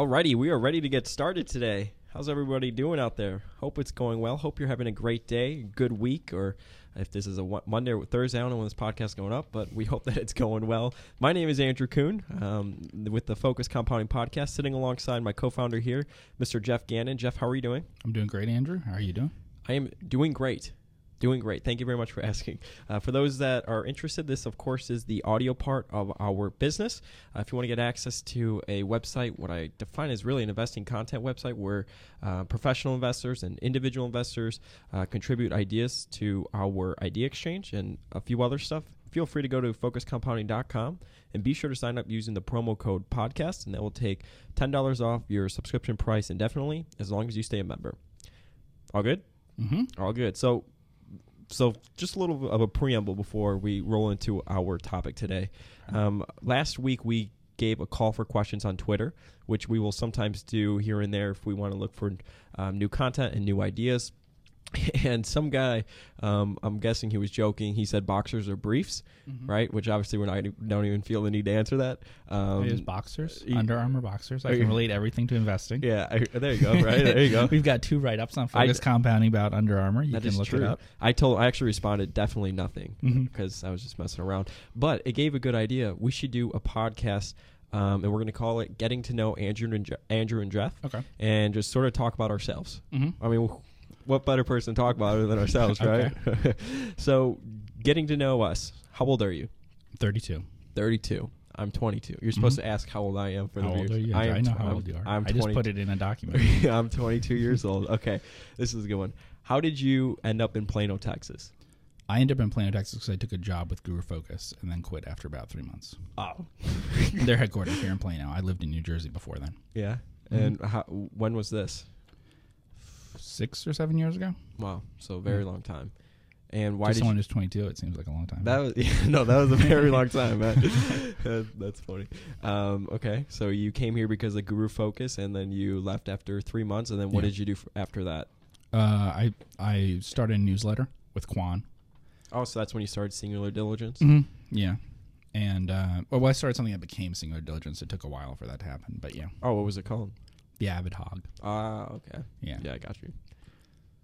Alrighty, we are ready to get started today. How's everybody doing out there? Hope it's going well. Hope you're having a great day, good week, or if this is a Monday or Thursday, I don't know when this podcast is going up, but we hope that it's going well. My name is Andrew Kuhn um, with the Focus Compounding Podcast, sitting alongside my co-founder here, Mr. Geoff Gannon. Jeff, how are you doing? I'm doing great, Andrew. How are you doing? I am doing great. Doing great. Thank you very much for asking. Uh, for those that are interested, this, of course, is the audio part of our business. Uh, if you want to get access to a website, what I define as really an investing content website where uh, professional investors and individual investors uh, contribute ideas to our idea exchange and a few other stuff, feel free to go to focuscompounding.com and be sure to sign up using the promo code podcast, and that will take $10 off your subscription price indefinitely as long as you stay a member. All good? Mm-hmm. All good. So, so just a little of a preamble before we roll into our topic today. Um, last week we gave a call for questions on Twitter, which we will sometimes do here and there if we want to look for um, new content and new ideas. And some guy, um, I'm guessing he was joking. He said boxers are briefs, Mm-hmm. right? Which obviously we're not don't even feel the need to answer that. Um, it is boxers, y- Under Armour boxers. I can relate everything to investing. yeah, I, there you go. Right there you go. We've got two write ups on I- Focus Compounding about Under Armour. You can look true. it up. I told I actually responded definitely nothing Mhm. because I was just messing around. But it gave a good idea. We should do a podcast, um, and we're going to call it "Getting to Know Andrew and Je- Andrew and Jeff," Okay. and just sort of talk about ourselves. Mm-hmm. I mean, what better person to talk about it than ourselves, right? so, getting to know us. How old are you? 32. Thirty-two. I'm 22. You're supposed to ask how old I am for Mm-hmm. How the old viewers. are you? I, I, know tw- how old you are. I'm I just put it in a document. I'm 22 years old. Okay, this is a good one. How did you end up in Plano, Texas? I ended up in Plano, Texas because I took a job with Guru Focus and then quit after about three months. Oh, They're headquartered here in Plano. I lived in New Jersey before then. yeah. Mhm. And how, when was this? Six or seven years ago? Wow, so very long time. And why to did someone you? who's 22, it seems like a long time. That was yeah, no, that was a very long time, man. That- That's funny. Um, okay, so you came here because of Guru Focus, and then you left after three months, and then what Yeah. did you do f- after that? uh, I I started a newsletter with Quan. Oh, so that's when you started Singular Diligence. Mm-hmm. Yeah. And uh, well, I started something that became Singular Diligence. It took a while for that to happen, but yeah, Oh, what was it called? the Avid Hog. Ah, okay. Yeah. Yeah, I got you.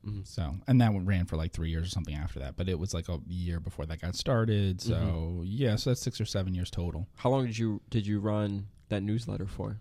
Mhm. So, and that one ran for like three years or something after that, but it was like a year before that got started. So, Mhm. yeah, so that's six or seven years total. How long did you did you run that newsletter for?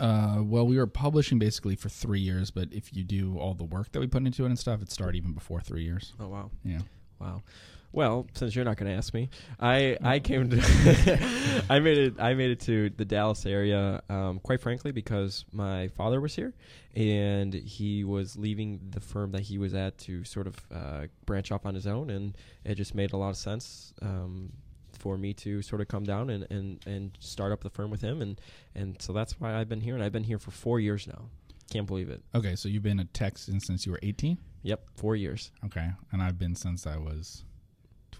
Uh, well, we were publishing basically for three years, but if you do all the work that we put into it and stuff, it started even before three years. Oh wow. Yeah. Wow. Well, since you're not going to ask me, I I came to I made it I made it to the Dallas area um, quite frankly because my father was here and he was leaving the firm that he was at to sort of uh, branch off on his own and it just made a lot of sense um, for me to sort of come down and, and, and start up the firm with him and, and so that's why I've been here and I've been here for four years now. Can't believe it. Okay, so you've been a Texan since you were 18? Yep, four years. Okay, and I've been since I was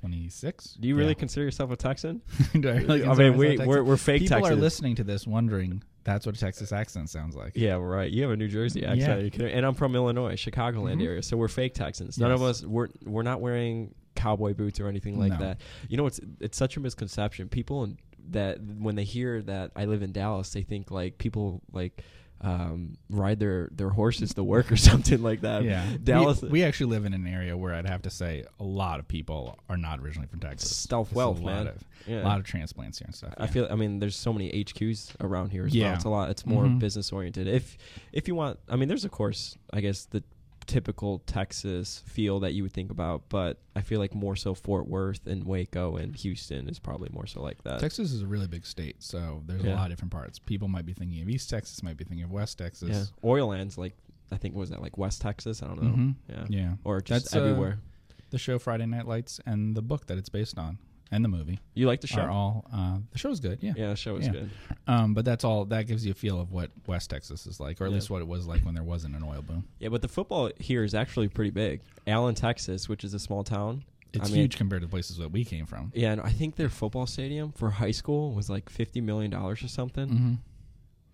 26. Do you really consider yourself a Texan? do I really I mean, we, we're, we're fake People Texans. are listening to this wondering that's what a Texas accent sounds like. Yeah, right. You have a New Jersey accent, Yeah. And I'm from Illinois, Chicagoland Mhm. area. So we're fake Texans. None of us we're we're not wearing cowboy boots or anything like No. that. You know, it's it's such a misconception. People in, that when they hear that I live in Dallas, they think like people like um, ride their their horses to work or something like that. Yeah, Dallas. We, we actually live in an area where I'd have to say a lot of people are not originally from Texas. Stealth wealth, a lot man. Of, yeah. A lot of transplants here and stuff. I yeah. feel. I mean, there's so many HQs around here as well. Yeah. It's a lot. It's more Mhm. business oriented. If if you want, I mean, there's of course, I guess the typical Texas feel that you would think about, but I feel like more so Fort Worth and Waco and Houston is probably more so like that. Texas is a really big state, so there's Yeah. a lot of different parts. People might be thinking of East Texas, might be thinking of West Texas. yeah, oil lands like I think was that like West Texas. I don't know. Mhm. Yeah. Yeah. or just That's, uh, everywhere. The show Friday Night Lights and the book that it's based on and the movie you like the show? are all. Uh, the show's good, yeah. yeah, the show is Yeah. good. Um, but that's all. That gives you a feel of what West Texas is like, or at Yeah. least what it was like when there wasn't an oil boom. Yeah, but the football here is actually pretty big. Allen, Texas, which is a small town. It's I mean- huge compared to places that we came from. Yeah, and I think their football stadium for high school was like fifty million dollars or something. Mm-hmm.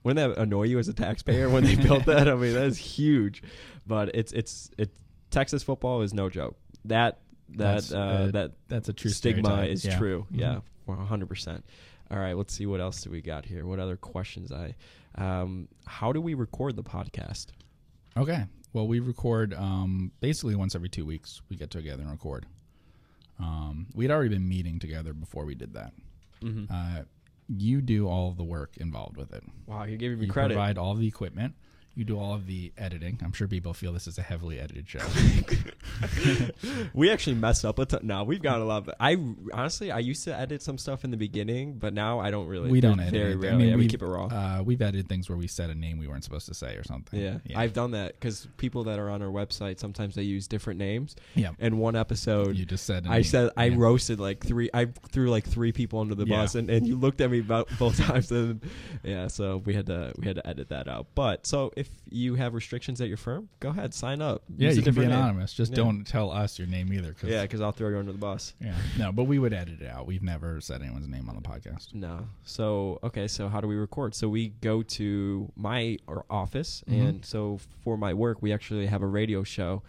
Wouldn't that annoy you as a taxpayer when they built that? I mean, that is huge. But it's it's it Texas football is no joke. That that That's, uh, uh, that That's a true stigma stereotype. is Yeah. true. Mhm. Yeah, one hundred percent. All right, let's see what else do we got here. What other questions I? Um, how do we record the podcast? Okay. Well, we record um, basically once every two weeks. We get together and record. Um, we'd already been meeting together before we did that. Mm-hmm. Uh, you do all the work involved with it. wow, you're giving me You credit. provide all the equipment. You do all of the editing. I'm sure people feel this is a heavily edited show. we actually messed up a ton. No, we've got a lot. Of, I honestly, I used to edit some stuff in the beginning, but now I don't really. we don't very edit. it. rarely. I mean, yeah, we keep it raw. Uh, we've edited things where we said a name we weren't supposed to say or something. yeah. yeah. I've done that because people that are on our website sometimes they use different names. yeah. And one episode, You just said. a I name. said I Yeah. roasted like three. I threw like three people under the Yeah. bus, and, and you looked at me about both times, and yeah, so we had to we had to edit that out. But so if you have restrictions at your firm, go ahead, sign up. Yeah, Use you can be different name. anonymous. Just Yeah. don't tell us your name either. Cause, Yeah, because I'll throw you under the bus. Yeah. No, but we would edit it out. We've never said anyone's name on the podcast. No. So okay, so how do we record? So we go to my or office, Mhm. and so for my work, we actually have a radio show.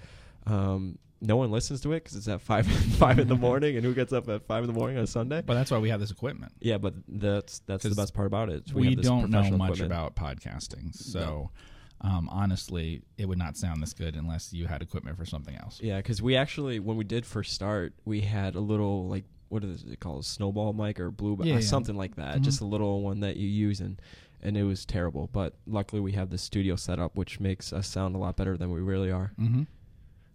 Um, no one listens to it because it's at five five in the morning, and who gets up at five in the morning on a Sunday? But that's why we have this equipment. Yeah, but that's that's the best part about it. We, this don't know much equipment. about podcasting. So, um, honestly, it would not sound this good unless you had equipment for something else. Yeah, because we actually when we did first start, we had a little like what is it called, a snowball mic or blue, Yeah, uh, yeah. something like that, Mhm. just a little one that you use and. And it was terrible, but luckily we have the studio set up, which makes us sound a lot better than we really are. Mm-hmm.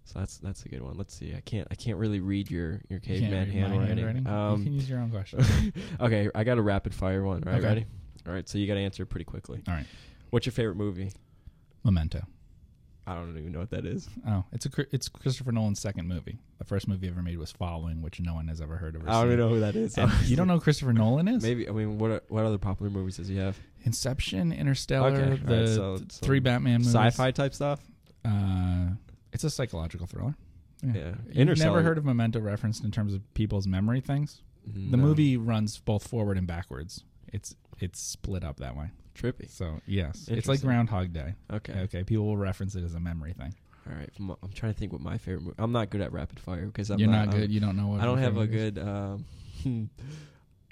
So that's that's a good one. Let's see. I can't I can't really read your your caveman handwriting. you Um, can use your own question. okay, I got a rapid fire one. Right, Okay. ready? All right, so you got to answer pretty quickly. All right. What's your favorite movie? Memento. I don't even know what that is. Oh, it's a it's Christopher Nolan's second movie. The first movie ever made was Following, which no one has ever heard of. Or I don't even know who that is. You don't know who Christopher Nolan is? Maybe I mean what are, what other popular movies does he have? Inception, Interstellar, Okay, all right, the so th- three Batman movies. Sci-fi type stuff. Uh, it's a psychological thriller. Yeah, You've never heard of Memento referenced in terms of people's memory things? The movie runs both forward and backwards. It's it's split up that way. Trippy. So yes, it's like Groundhog Day. Okay. Okay, people will reference it as a memory thing. All right. I'm, I'm trying to think what my favorite movie. I'm not good at rapid fire because I'm You're not, I'm- good. You don't know what. I don't have a good. Um,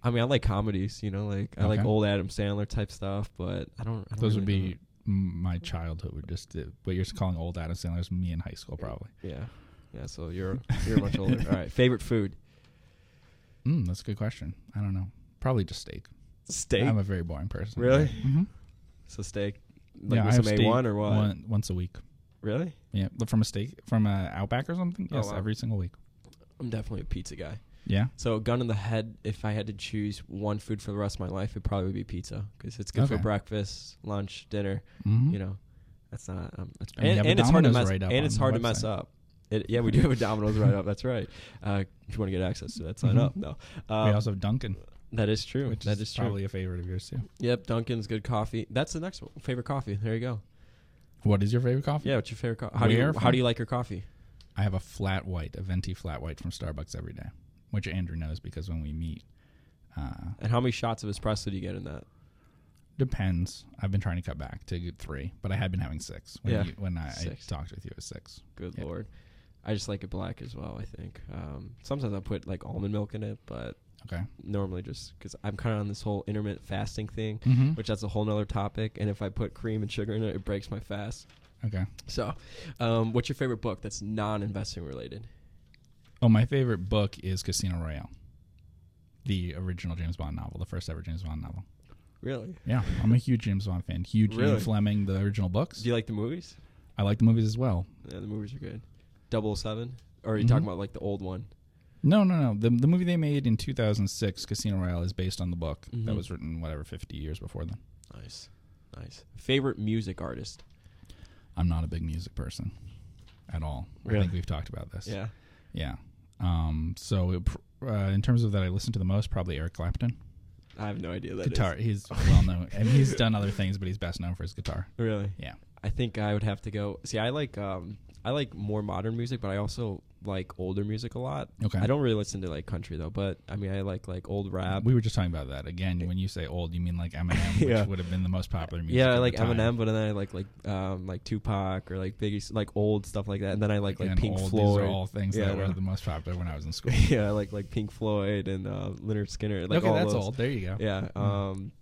I mean, I like comedies. You know, like I like old Adam Sandler type stuff, but I don't. I don't Those would be my childhood. Would just uh, what you're calling old Adam Sandler is me in high school probably. Yeah, yeah. So you're you're much older. All right. Favorite food? Mm, that's a good question. I don't know. Probably just steak. Steak. I'm a very boring person. Really? hmm so steak. Like yeah, with I have some steak A1 or what? one- once a week. Really? Yeah, but from a steak from a Outback or something. Oh, Yes, wow. every single week. I'm definitely a pizza guy. Yeah. So gun in the head, if I had to choose one food for the rest of my life, it probably would be pizza because it's good for breakfast, lunch, dinner. Mm-hmm. You know, that's not. Um, it's, And and, and it's hard to mess. right up and it's hard to mess up. It, yeah, we do have a Domino's right up. That's right. Uh, if you want to get access to that, sign Mhm. up. No, um, we also have Dunkin', that is true. which that is, is true. probably a favorite of yours too. Yep, Dunkin's good coffee. That's the next one. Favorite coffee. There you go. What is your favorite coffee? Yeah, what's your favorite coffee? How do you how do you like your coffee? I have a flat white, a venti flat white from Starbucks every day, which Andrew knows because when we meet, uh, And how many shots of espresso do you get in that? depends. I've been trying to cut back to three, but I had been having six when Yeah. you, when I, I talked with you. It was six. Good Yep. lord. I just like it black as well. I think um, sometimes I put like almond milk in it, but Okay. normally just because I'm kind of on this whole intermittent fasting thing, Mm-hmm. which that's a whole nother topic. And if I put cream and sugar in it, it breaks my fast. Okay. So, um, what's your favorite book that's non-investing related? Oh, my favorite book is Casino Royale, the original James Bond novel, the first ever James Bond novel. Really? Yeah, I'm a huge James Bond fan. Huge Really? Ian Fleming, the original books. Do you like the movies? I like the movies as well. Yeah, the movies are good. 007? Or are you Mhm. talking about like the old one? No, no, no. The the movie they made in 2006, Casino Royale, is based on the book that Mhm. was written whatever 50 years before then. Nice, nice. Favorite music artist? I'm not a big music person at all. I think we've talked about this. Yeah. Yeah. Um. So it, uh, in terms of that, I listen to the most probably Eric Clapton. I have no idea that is. guitar. He's well known, and he's done other things, but he's best known for his guitar. Really? Yeah. I think I would have to go. See, I like um, I like more modern music, but I also like older music a lot. Okay. I don't really listen to like country though, but I mean I like like old rap. we were just talking about that again. When you say old, you mean like Eminem, which Yeah. would have been the most popular music. yeah, I like. Eminem, but then I like like um like Tupac or like Biggie, like old stuff like that. And then I like like Pink old, Floyd. These are all things Yeah, that were the most popular when I was in school. yeah, I like like Pink Floyd and uh, Lynyrd Skynyrd. Like okay, all that's those. old. There you go. Yeah. Mm. Um,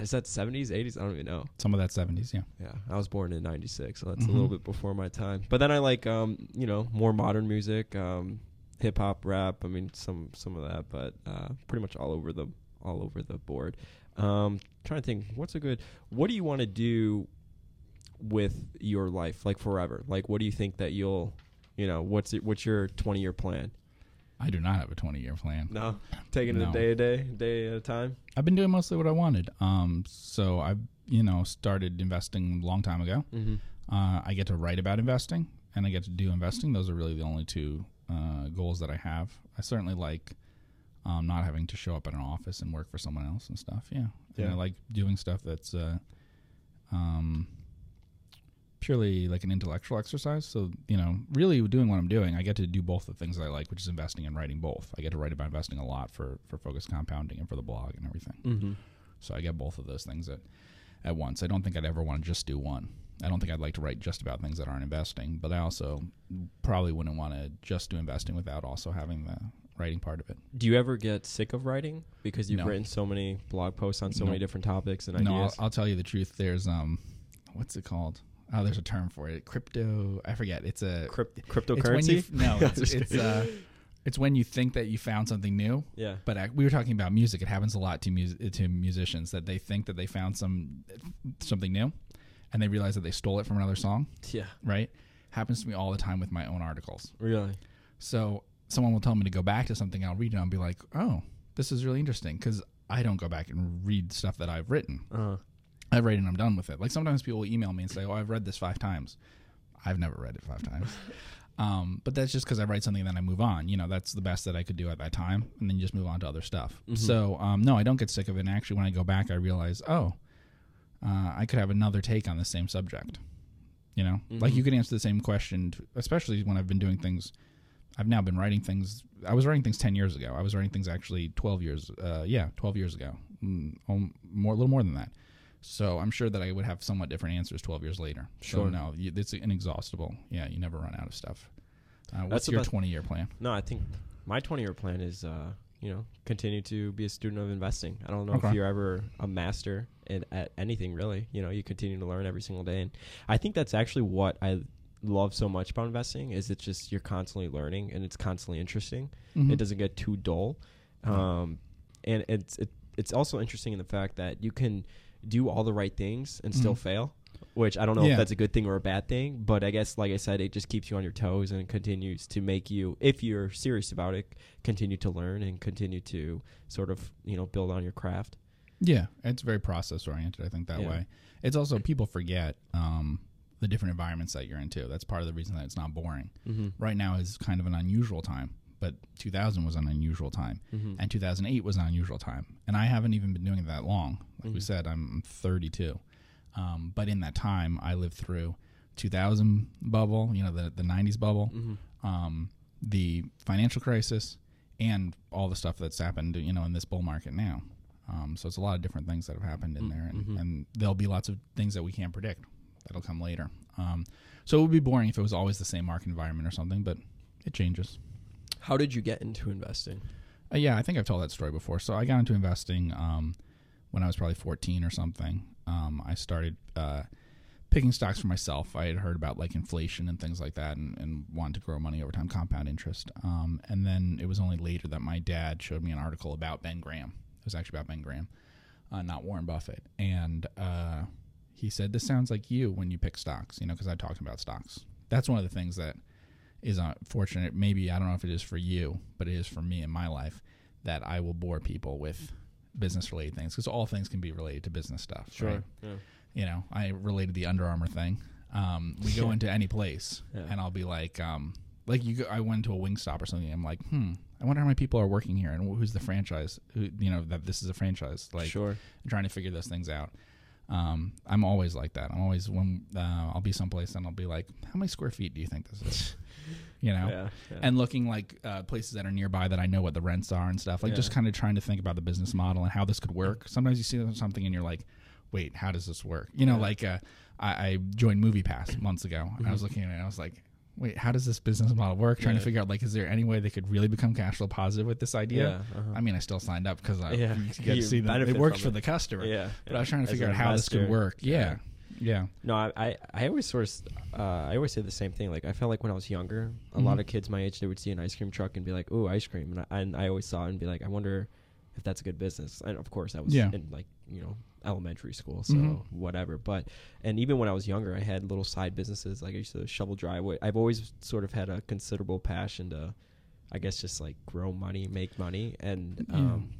is that seventies, eighties? I don't even know. Some of that seventies. Yeah. Yeah, I was born in '96, so that's Mhm. a little bit before my time. But then I like, um, you know, more modern music, um, hip hop, rap. I mean, some some of that, but uh, pretty much all over the all over the board. Um, trying to think, what's a good? What do you want to do with your life, like forever? Like, what do you think that you'll, you know, what's it, what's your 20 year plan? I do not have a twenty year plan. No, taking it No. a day a day, day at a time. I've been doing mostly what I wanted. Um, so I've you know started investing a long time ago. Mm-hmm. Uh, I get to write about investing and I get to do investing. Those are really the only two uh, goals that I have. I certainly like um, not having to show up at an office and work for someone else and stuff. Yeah, and Yeah. I like doing stuff that's uh, um, purely like an intellectual exercise. So you know, really doing what I'm doing, I get to do both the things that I like, which is investing and writing both. I get to write about investing a lot for for focus compounding and for the blog and everything. Mm-hmm. So I get both of those things at at once. I don't think I'd ever want to just do one. I don't think I'd like to write just about things that aren't investing, but I also probably wouldn't want to just do investing without also having the writing part of it. Do you ever get sick of writing because you've No. written so many blog posts on so No. many different topics and ideas? No, I'll. I'll tell you the truth. There's um, what's it called? Oh, there's a term for it. Crypto. I forget. It's a Crypt- cryptocurrency? no, it's it's uh, it's when you think that you found something new, yeah. but ac- we were talking about music. It happens a lot to mus- to musicians that they think that they found some something new, and they realize that they stole it from another song. Yeah. Right? Happens to me all the time with my own articles. Really? So someone will tell me to go back to something. I'll read it. and I'll be like, oh, this is really interesting because I don't go back and read stuff that I've written. Uh, I've read it and I'm done with it. Like sometimes people will email me and say, oh, I've read this five times. I've never read it five times. Um, but that's just because I write something and then I move on. You know, that's the best that I could do at that time, and then you just move on to other stuff. Mhm. So, um, no, I don't get sick of it. And actually, when I go back, I realize, oh, uh, I could have another take on the same subject. You know, like Mhm. you could answer the same question, especially when I've been doing things. I've now been writing things. I was writing things ten years ago. I was writing things actually twelve years. Uh, yeah, twelve years ago. Mm, more, a little more than that. So I'm sure that I would have somewhat different answers 12 years later. So Sure. no, you, it's inexhaustible. Yeah, you never run out of stuff. Uh, what's That's your 20 year plan? no, I think my 20 year plan is, uh, you know, continue to be a student of investing. I don't know Okay. if you're ever a master in, at anything really. You know, you continue to learn every single day, and I think that's actually what I love so much about investing is it's just you're constantly learning and it's constantly interesting. Mhm. It doesn't get too dull, um, and it's it, it's also interesting in the fact that you can do all the right things and still Mhm. fail. Which I don't know Yeah. if that's a good thing or a bad thing, but I guess, like I said, it just keeps you on your toes and continues to make you, if you're serious about it, continue to learn and continue to sort of, you know, build on your craft. Yeah, it's very process oriented. I think that Yeah. way. It's also people forget um, the different environments that you're into. That's part of the reason that it's not boring. Mm-hmm. Right now is kind of an unusual time, but 2000 was an unusual time, Mm-hmm. and 2008 was an unusual time. And I haven't even been doing it that long. Like we Mhm. said, I'm 32, um, but in that time, I lived through 2000 bubble, you know, the the 90s bubble, Mm-hmm. um, the financial crisis, and all the stuff that's happened, you know, in this bull market now. Um, so it's a lot of different things that have happened in Mm, there, and, mhm. and there'll be lots of things that we can't predict that'll come later. Um, so it would be boring if it was always the same market environment or something, but it changes. How did you get into investing? Uh, yeah, I think I've told that story before. So I got into investing um, when I was probably 14 or something. Um, I started uh, picking stocks for myself. I had heard about like inflation and things like that and, and wanted to grow money over time, compound interest. Um, and then it was only later that my dad showed me an article about Ben Graham. It was actually about Ben Graham, uh, not Warren Buffett. And uh, he said, This sounds like you when you pick stocks, you know, because I talked about stocks. That's one of the things that is unfortunate. Maybe I don't know if it is for you, but it is for me in my life that I will bore people with business related things because all things can be related to business stuff. right? Yeah. You know, I related the Under Armour thing. Um, we go into any place Yeah. and I'll be like, um, like you, go, I went to a Wingstop or something. I'm like, hmm, I wonder how many people are working here and who's the franchise. Who, you know, that this is a franchise. Like, sure. I'm trying to figure those things out. Um, I'm always like that. I'm always when uh, I'll be someplace and I'll be like, how many square feet do you think this is? you know, Yeah, yeah. and looking like uh, places that are nearby that I know what the rents are and stuff. Like just kind of trying to think about the business model and how this could work. Sometimes you see something and you're like, wait, how does this work? You know, Yeah. like uh, I, I joined MoviePass months ago and I was looking at it and I was like, wait, how does this business model work? Trying to figure out like, is there any way they could really become cash flow positive with this idea? Yeah, uh-huh. I mean, I still signed up because I Yeah. get to see that it works for it. the customer. yeah, But I was trying to As figure out how this could work. Yeah. Yeah. No, I, I, I always sort of, uh, I always say the same thing. Like, I felt like when I was younger, a Mhm. lot of kids my age, they would see an ice cream truck and be like, "Ooh, ice cream," and I, and I always saw it and be like, "I wonder if that's a good business." And of course, I was in like you know elementary school, so Mhm. whatever. But and even when I was younger, I had little side businesses. Like I used to shovel driveway. I've always sort of had a considerable passion to, I guess, just like grow money, make money, and Yeah. um,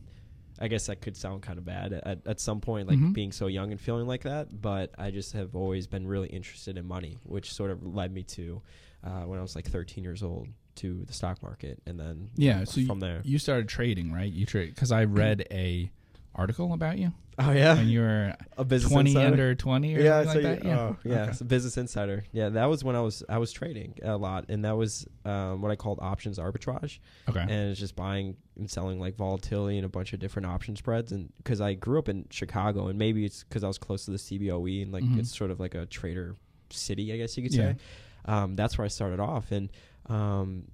I guess that could sound kind of bad at, at some point, like Mhm. being so young and feeling like that. But I just have always been really interested in money, which sort of led me to uh, when I was like 13 years old to the stock market, and then Yeah. So from you, there. you started trading, right? You trade because I read a article about you Oh yeah, when you were a business 20 insider. under 20 or yeah, something so like you- that. Yeah. oh, yeah, Okay. so Business Insider. Yeah, that was when I was I was trading a lot, and that was um, what I called options arbitrage, Okay. and it's just buying and selling like volatility and a bunch of different option spreads. And because I grew up in Chicago, and maybe it's because I was close to the CBOE, and like Mhm. it's sort of like a trader city, I guess you could Yeah. say. Um, that's where I started off, and um,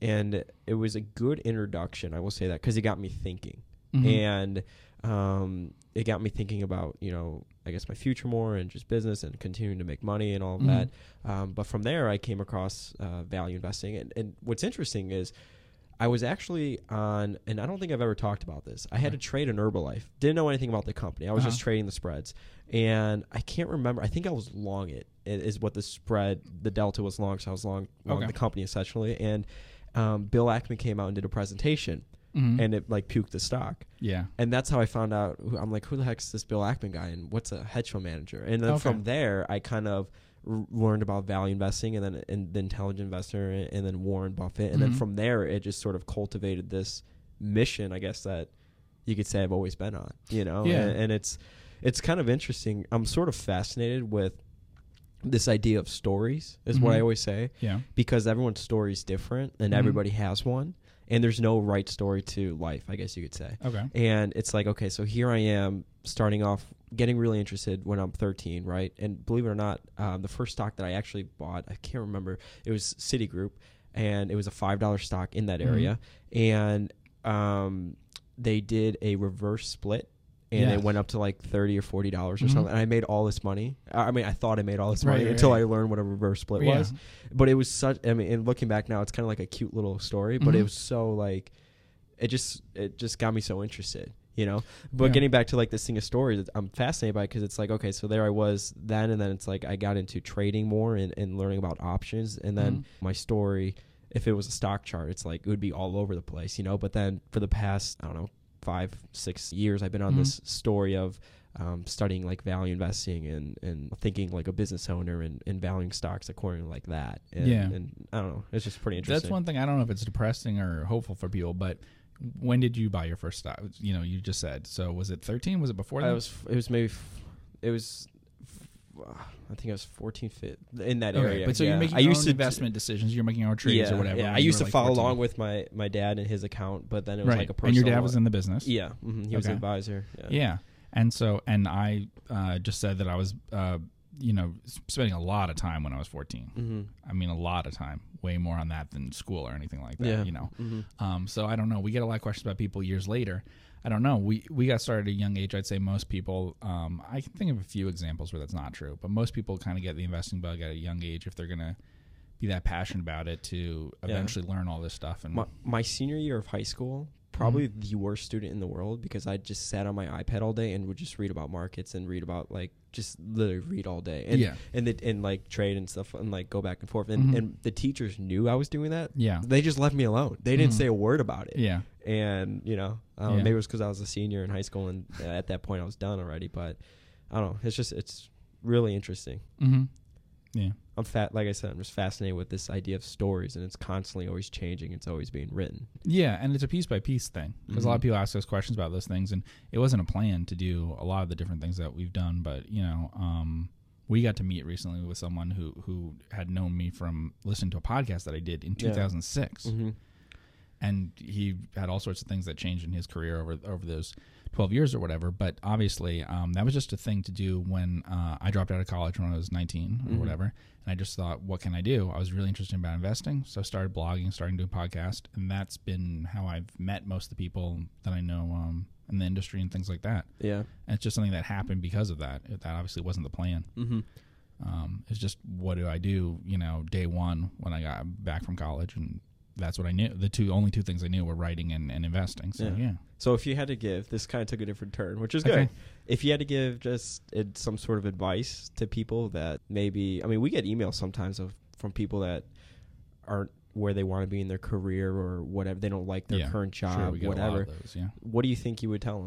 and it was a good introduction. I will say that because it got me thinking Mhm. and um, it got me thinking about you know I guess my future more and just business and continuing to make money and all Mhm. that. Um, but from there, I came across uh, value investing, and, and what's interesting is I was actually on, and I don't think I've ever talked about this. I had to trade an Herbalife. Didn't know anything about the company. I was just Uh-huh. trading the spreads, and I can't remember. I think I was long it. It is what the spread, the delta was long, so I was long, long Okay. the company essentially. And um, Bill Ackman came out and did a presentation, Mhm. and it like puked the stock yeah. and that's how I found out. Who, I'm like, who the heck's this Bill Ackman guy, and what's a hedge fund manager? And then Okay. from there, I kind of r- learned about value investing, and then and the intelligent investor, and, and then Warren Buffett, and then Mhm. from there, it just sort of cultivated this mission, I guess that you could say I've always been on. You know, Yeah. and, and it's it's kind of interesting. I'm sort of fascinated with this idea of stories, is what I always say Yeah. because everyone's story is different and Mhm. everybody has one and there's no right story to life i guess you could say Okay. and it's like okay so here i am starting off getting really interested when i'm 13 right and believe it or not um, the first stock that i actually bought i can't remember it was citigroup and it was a $5 stock in that Mhm. area and um, they did a reverse split and Yes. it went up to like 30 or 40 dollars or Mhm. something and i made all this money i I mean i thought i made all this Right, money right, until right. i learned what a reverse split Yeah. was but it was such i mean and looking back now it's kind of like a cute little story but it Mhm. was so like it just it just got me so interested you know but Yeah. getting back to like this thing of stories i'm fascinated by it because it's like okay so there i was then and then it's like i got into trading more and, and learning about options and then Mhm. my story if it was a stock chart it's like it would be all over the place you know but then for the past i don't know five six years i've been on Mhm. this story of um, studying like value investing and, and thinking like a business owner and, and valuing stocks according like that. And, Yeah. and I don't know. It's just pretty interesting. That's one thing I don't know if it's depressing or hopeful for people, but when did you buy your first stock? You know, you just said. So was it 13? Was it before I that? was. It was maybe. It was. I think I was 14, fit in that Okay, area. But so yeah. you're making I used to investment decisions. You're making your own trades yeah, or whatever. Yeah, I used to like follow 14. along with my my dad and his account, but then it was right. like a personal. and your dad was in the business. Yeah, hmm he was Okay. an advisor. Yeah. Yeah. And so, and I uh, just said that I was, uh, you know, spending a lot of time when I was 14. hmm I mean, a lot of time, way more on that than school or anything like that, Yeah. you know. hmm Um, so I don't know. We get a lot of questions about people years later. I don't know. We we got started at a young age. I'd say most people. Um, I can think of a few examples where that's not true, but most people kind of get the investing bug at a young age if they're gonna be that passionate about it to Yeah. eventually learn all this stuff. And My, my senior year of high school, probably the worst student in the world because I just sat on my iPad all day and would just read about markets and read about like just literally read all day and Yeah. and the, and like trade and stuff and like go back and forth and Mhm. and the teachers knew I was doing that. yeah, They just left me alone. They didn't Mhm. say a word about it. yeah, And you know, um, Yeah. maybe it was because I was a senior in high school and uh, at that point I was done already. But I don't know. It's just it's really interesting. hmm Yeah. I'm fat. Like I said, I'm just fascinated with this idea of stories, and it's constantly always changing. It's always being written. Yeah, and it's a piece by piece thing because a lot of Mhm. people ask us questions about those things, and it wasn't a plan to do a lot of the different things that we've done. But you know, um, we got to meet recently with someone who who had known me from listening to a podcast that I did in Yeah. 2006, Mm-hmm. And he had all sorts of things that changed in his career over over those 12 years or whatever. But obviously, um, that was just a thing to do when uh, I dropped out of college when I was 19 or Mhm. whatever. And I just thought, what can I do? I was really interested about investing, so I started blogging, starting doing podcast, and that's been how I've met most of the people that I know um, in the industry and things like that. Yeah. And it's just something that happened because of that. That obviously wasn't the plan. Mm-hmm. Um, it's just what do I do? You know, day one when I got back from college, and that's what I knew. The two only two things I knew were writing and, and investing. So Yeah. yeah, So if you had to give, this kind of took a different turn, which is Okay. good. If you had to give just uh, some sort of advice to people that maybe, I mean, we get emails sometimes of from people that aren't where they want to be in their career or whatever. They don't like their Yeah, current sure, job, we get a lot whatever. those. Yeah. What do you think you would tell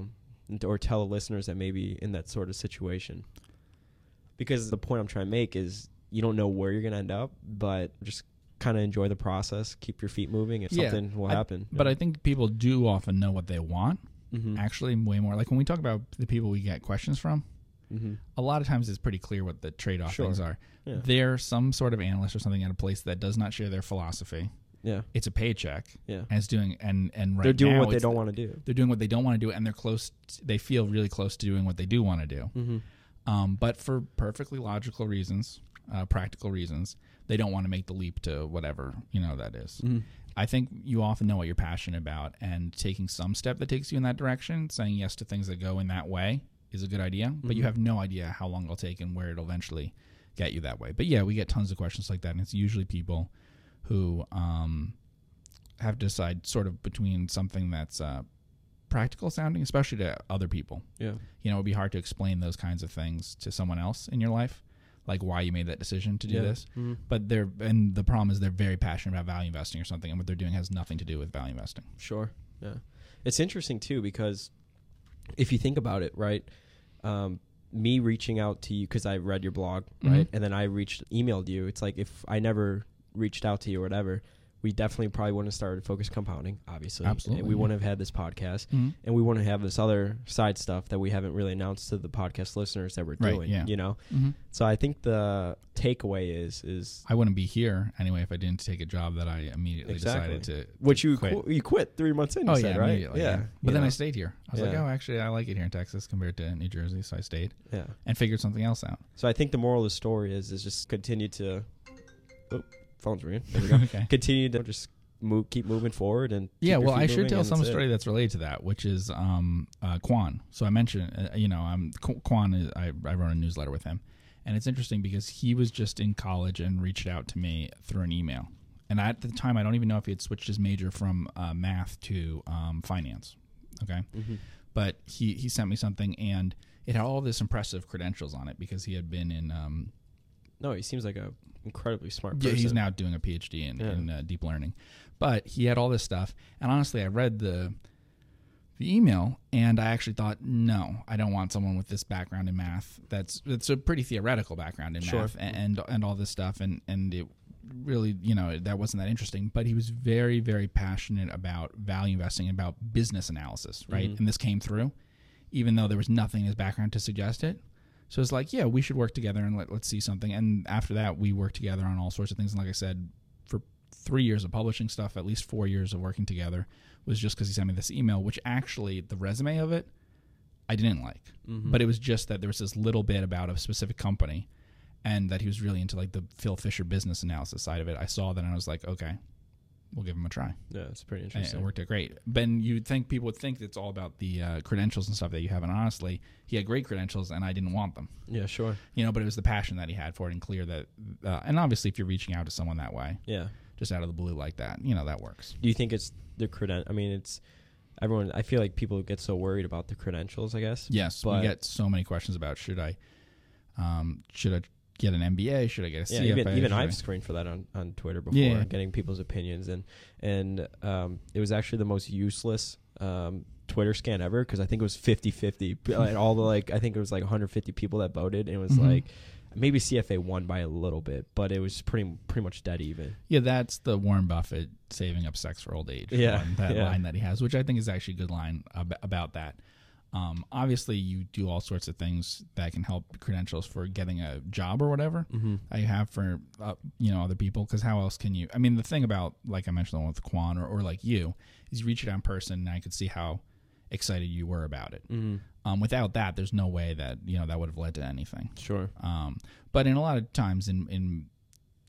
them, or tell the listeners that may be in that sort of situation? Because the point I'm trying to make is you don't know where you're going to end up, but just kind of enjoy the process, keep your feet moving. If Yeah, something will I- happen, But I think people do often know what they want. mm-hmm. Actually, way more. Like when we talk about the people we get questions from, Mm-hmm. a lot of times it's pretty clear what the trade-off Sure. things are. Yeah. They're some sort of analyst or something at a place that does not share their philosophy. yeah, It's a paycheck, yeah. and it's doing and and right they're doing what they don't want to do. They're doing what they don't want to do, and they're close. They feel really close to doing what they do want to do. Mm-hmm. Um, but for perfectly logical reasons, uh, practical reasons, they don't want to make the leap to whatever you know that is. Mm-hmm. I think you often know what you're passionate about, and taking some step that takes you in that direction, saying yes to things that go in that way, is a good idea. But you Mhm. have no idea how long it'll take and where it'll eventually get you that way. But yeah, we get tons of questions like that, and it's usually people who um, have to decide sort of between something that's uh, practical sounding, especially to other people. Yeah. You know, it would be hard to explain those kinds of things to someone else in your life, like why you made that decision to do yeah. this Mm-hmm. but they're and the problem is they're very passionate about value investing or something and what they're doing has nothing to do with value investing Sure. Yeah. It's interesting too because if you think about it, right? Um, me reaching out to you because I read your blog, right, Mhm. and then I reached emailed you. It's like if I never reached out to you or whatever, we definitely probably wouldn't have started focus compounding, obviously. Absolutely, And we wouldn't have had this podcast, mm-hmm. and we wouldn't have this other side stuff that we haven't really announced to the podcast listeners that we're Right, doing. yeah. You know, Mm-hmm. so I think the takeaway is is i wouldn't be here anyway if i didn't take a job that i immediately Exactly. decided to which you quit. qu- you quit three months in. You oh said, yeah right? immediately, yeah. but then i stayed here i was like oh actually i like it here in texas compared to new jersey so i stayed yeah. and figured something else out So I think the moral of the story is is just continue to. Oh, phone's ringing. There we go. okay continue to just move, keep moving forward, and keep yeah well i should tell some that's it. story that's related to that which is um uh Quan so i mentioned uh, you know i'm Qu- Quan is, I, I wrote a newsletter with him and it's interesting because he was just in college and reached out to me through an email and at the time i don't even know if he had switched his major from uh, math to um, finance okay Mhm. but he he sent me something and it had all this impressive credentials on it because he had been in um, No, he seems like a incredibly smart person. yeah, he's now doing a PhD in, Yeah. in uh, deep learning. But he had all this stuff, and honestly, I read the the email, and I actually thought, no, I don't want someone with this background in math. That's it's a pretty theoretical background in Sure. math, and, and and all this stuff, and and it really, you know, that wasn't that interesting. But he was very, very passionate about value investing, and about business analysis, right? Mhm. And this came through, even though there was nothing in his background to suggest it. So it's like, yeah, we should work together and let, let's see something. And after that, we worked together on all sorts of things. And like I said, for three years of publishing stuff, at least four years of working together, was just because he sent me this email, which actually, the resume of it, I didn't like. Mhm. But it was just that there was this little bit about a specific company and that he was really into like the Phil Fisher business analysis side of it. I saw that and I was like, okay, we'll give him a try. yeah, it's pretty And interesting. it worked out great. Ben, you'd think people would think it's all about the uh, credentials and stuff that you have. And honestly, he had great credentials and I didn't want them yeah, sure. you know but it was the passion that he had for it and clear that uh, and obviously if you're reaching out to someone that way Yeah. just out of the blue like that you know that works Do you think it's the creden? I mean, it's everyone. I feel like people get so worried about the credentials. I guess. yes But- we get so many questions about should i um, should i get an mba should i get a Yeah, CFA? even even I- I've screened for that on, on Twitter before, Yeah. getting people's opinions, and and um, it was actually the most useless um, Twitter scan ever because I think it was 50-50. Like, all the like I think it was like 150 people that voted, and it was Mhm. like maybe CFA won by a little bit, but it was pretty pretty much dead even. Yeah, that's the Warren Buffett saving up sex for old age. Yeah, one, that yeah. line that he has, which I think is actually a good line ab- about that. Um, obviously, you do all sorts of things that can help credentials for getting a job or whatever. Mm-hmm. I have for uh, you know other people because how else can you? I mean, the thing about like I mentioned the one with Quan or, or like you is you reach it out in person, and I could see how excited you were about it. Mm-hmm. Um, without that, there's no way that you know that would have led to anything. Sure. Um, but in a lot of times, in in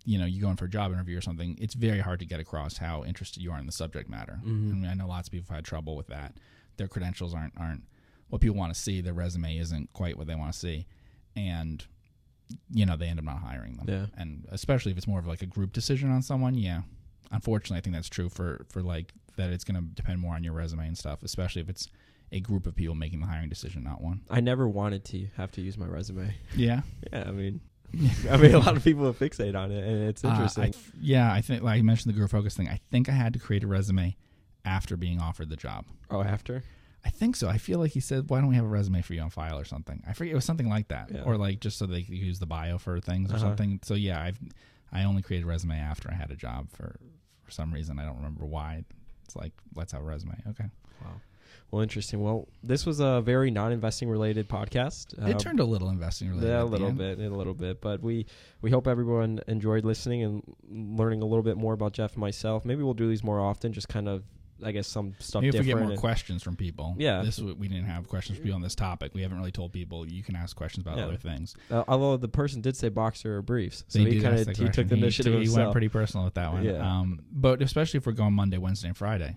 you know, you go in for a job interview or something, it's very hard to get across how interested you are in the subject matter. Mhm. I mean, I know lots of people have had trouble with that. Their credentials aren't aren't what people want to see. Their resume isn't quite what they want to see, and you know they end up not hiring them. Yeah. And especially if it's more of like a group decision on someone, yeah. Unfortunately, I think that's true for for like that. It's going to depend more on your resume and stuff, especially if it's a group of people making the hiring decision, not one. I never wanted to have to use my resume. Yeah. Yeah, I mean, I mean, a lot of people fixate on it, and it's Uh, I interesting. th- yeah, I think like I mentioned the Guru Focus thing. I think I had to create a resume after being offered the job. oh, after? I think so. I feel like he said, "Why don't we have a resume for you on file or something?" I forget. It was something like that, Yeah. or like just so they could use the bio for things or Uh-huh. something. So yeah, I've I only created a resume after I had a job for for some reason. I don't remember why. It's like let's have a resume. Okay. Wow. Well, interesting. Well, this was a very non-investing related podcast. it Uh, turned a little investing related. Yeah, a little bit, a little bit, but we we hope everyone enjoyed listening and learning a little bit more about Jeff and myself. Maybe we'll do these more often, just kind of, I guess, some stuff Maybe if we get more and- questions from people. Yeah. This we didn't have questions for you on this topic. We haven't really told people you can ask questions about Yeah. other things. uh, although the person did say boxer or briefs, so They he kind of he took the initiative He, he went pretty personal with that one. Yeah. Um, but especially if we're going Monday, Wednesday, and Friday,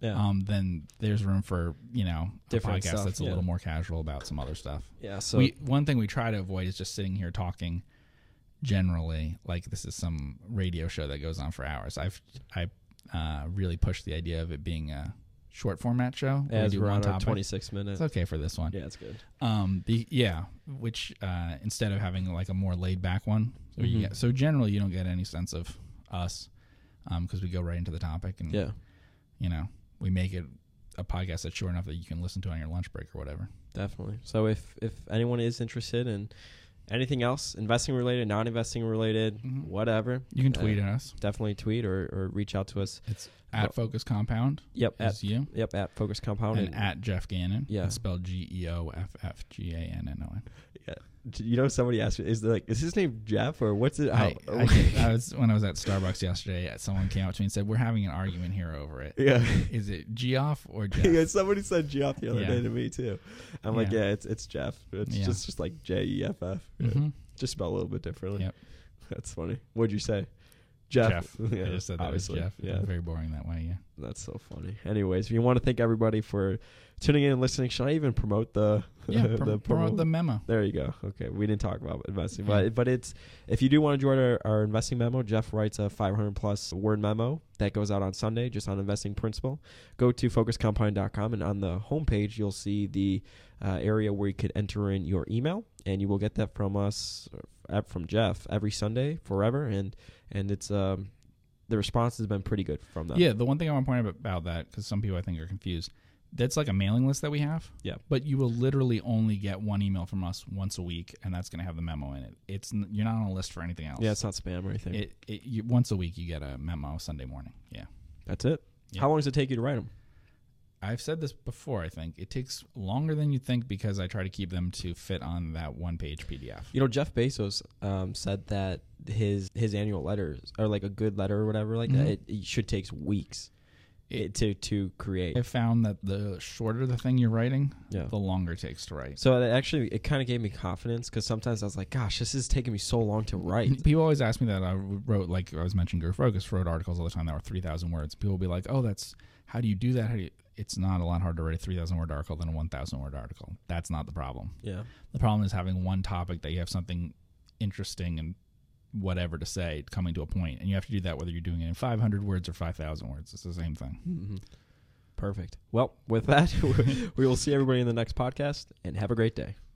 yeah, um, then there's room for you know a Different podcast stuff, that's a yeah. little more casual about some other stuff. yeah. So we one thing we try to avoid is just sitting here talking generally like this is some radio show that goes on for hours. I've I uh, really pushed the idea of it being a short format show. we as do we're on our topic. 26 minutes, It's okay for this one. yeah, it's good. Um, the yeah, which uh, instead of having like a more laid back one, so you Mhm. get so generally you don't get any sense of us, um, because we go right into the topic and Yeah, you know we make it a podcast that's short enough that you can listen to on your lunch break or whatever. definitely. So if if anyone is interested in anything else, investing related, non-investing related, Mhm. whatever, You can Uh, tweet at us. definitely tweet or, or reach out to us. It's at Focus Compound Yep, at you, yep at Focus Compound and at Geoff Gannon. Yeah. it's spelled G E O F F G A N N O N. You know, somebody asked me, "Is like is his name Jeff or what's it?" I, how- I, I was when I was at Starbucks yesterday. Someone came up to me and said, "We're having an argument here over it. yeah. Is it Geoff or Jeff?" yeah, somebody said Jeff the other Yeah. day to me too. I'm like, Yeah. yeah, it's it's Jeff. It's Yeah. just just like J E F F. Yeah. Mhm. Just spelled a little bit differently. Yep. That's funny. What'd you say? Jeff. Jeff. yeah, I just said that was. Jeff. Yeah, Very boring that way. Yeah. that's so funny. Anyways, if you want to thank everybody for tuning in and listening, should I even promote the Yeah. the Pro- promo? promote the memo. There you go. Okay, we didn't talk about investing, Yeah. but but it's if you do want to join our, our investing memo, Jeff writes a 500 plus word memo that goes out on Sunday just on investing principle. Go to focuscompound.com and on the homepage you'll see the uh, area where you could enter in your email, and you will get that from us from Jeff every Sunday forever, and and it's um the response has been pretty good from them. Yeah. The one thing I want to point out about that because some people I think are confused. That's like a mailing list that we have. Yeah. But you will literally only get one email from us once a week, and that's going to have the memo in it. It's n- you're not on a list for anything else. yeah, it's not spam or anything. It, it you, once a week you get a memo Sunday morning. Yeah. That's it. Yeah. How long does it take you to write them? I've said this before. I think it takes longer than you think because I try to keep them to fit on that one page PDF. You know, Jeff Bezos um, said that his his annual letters or like a good letter or whatever like Mhm. that, it, it should take weeks it, to to create. I found that the shorter the thing you're writing, yeah. the longer it takes to write. So it actually, it kind of gave me confidence because sometimes I was like, "Gosh, this is taking me so long to write." People always ask me that. I wrote, like I was mentioning, Guru Focus wrote articles all the time that were 3,000 words. People will be like, oh, that's, how do you do that? How do you, it's not a lot harder to write a 3,000 word article than a 1,000 word article. That's not the problem. yeah, The problem is having one topic that you have something interesting and whatever to say coming to a point, and you have to do that whether you're doing it in 500 words or 5,000 words. It's the same thing. Mhm. perfect. Well, with that, we will see everybody in the next podcast, and have a great day.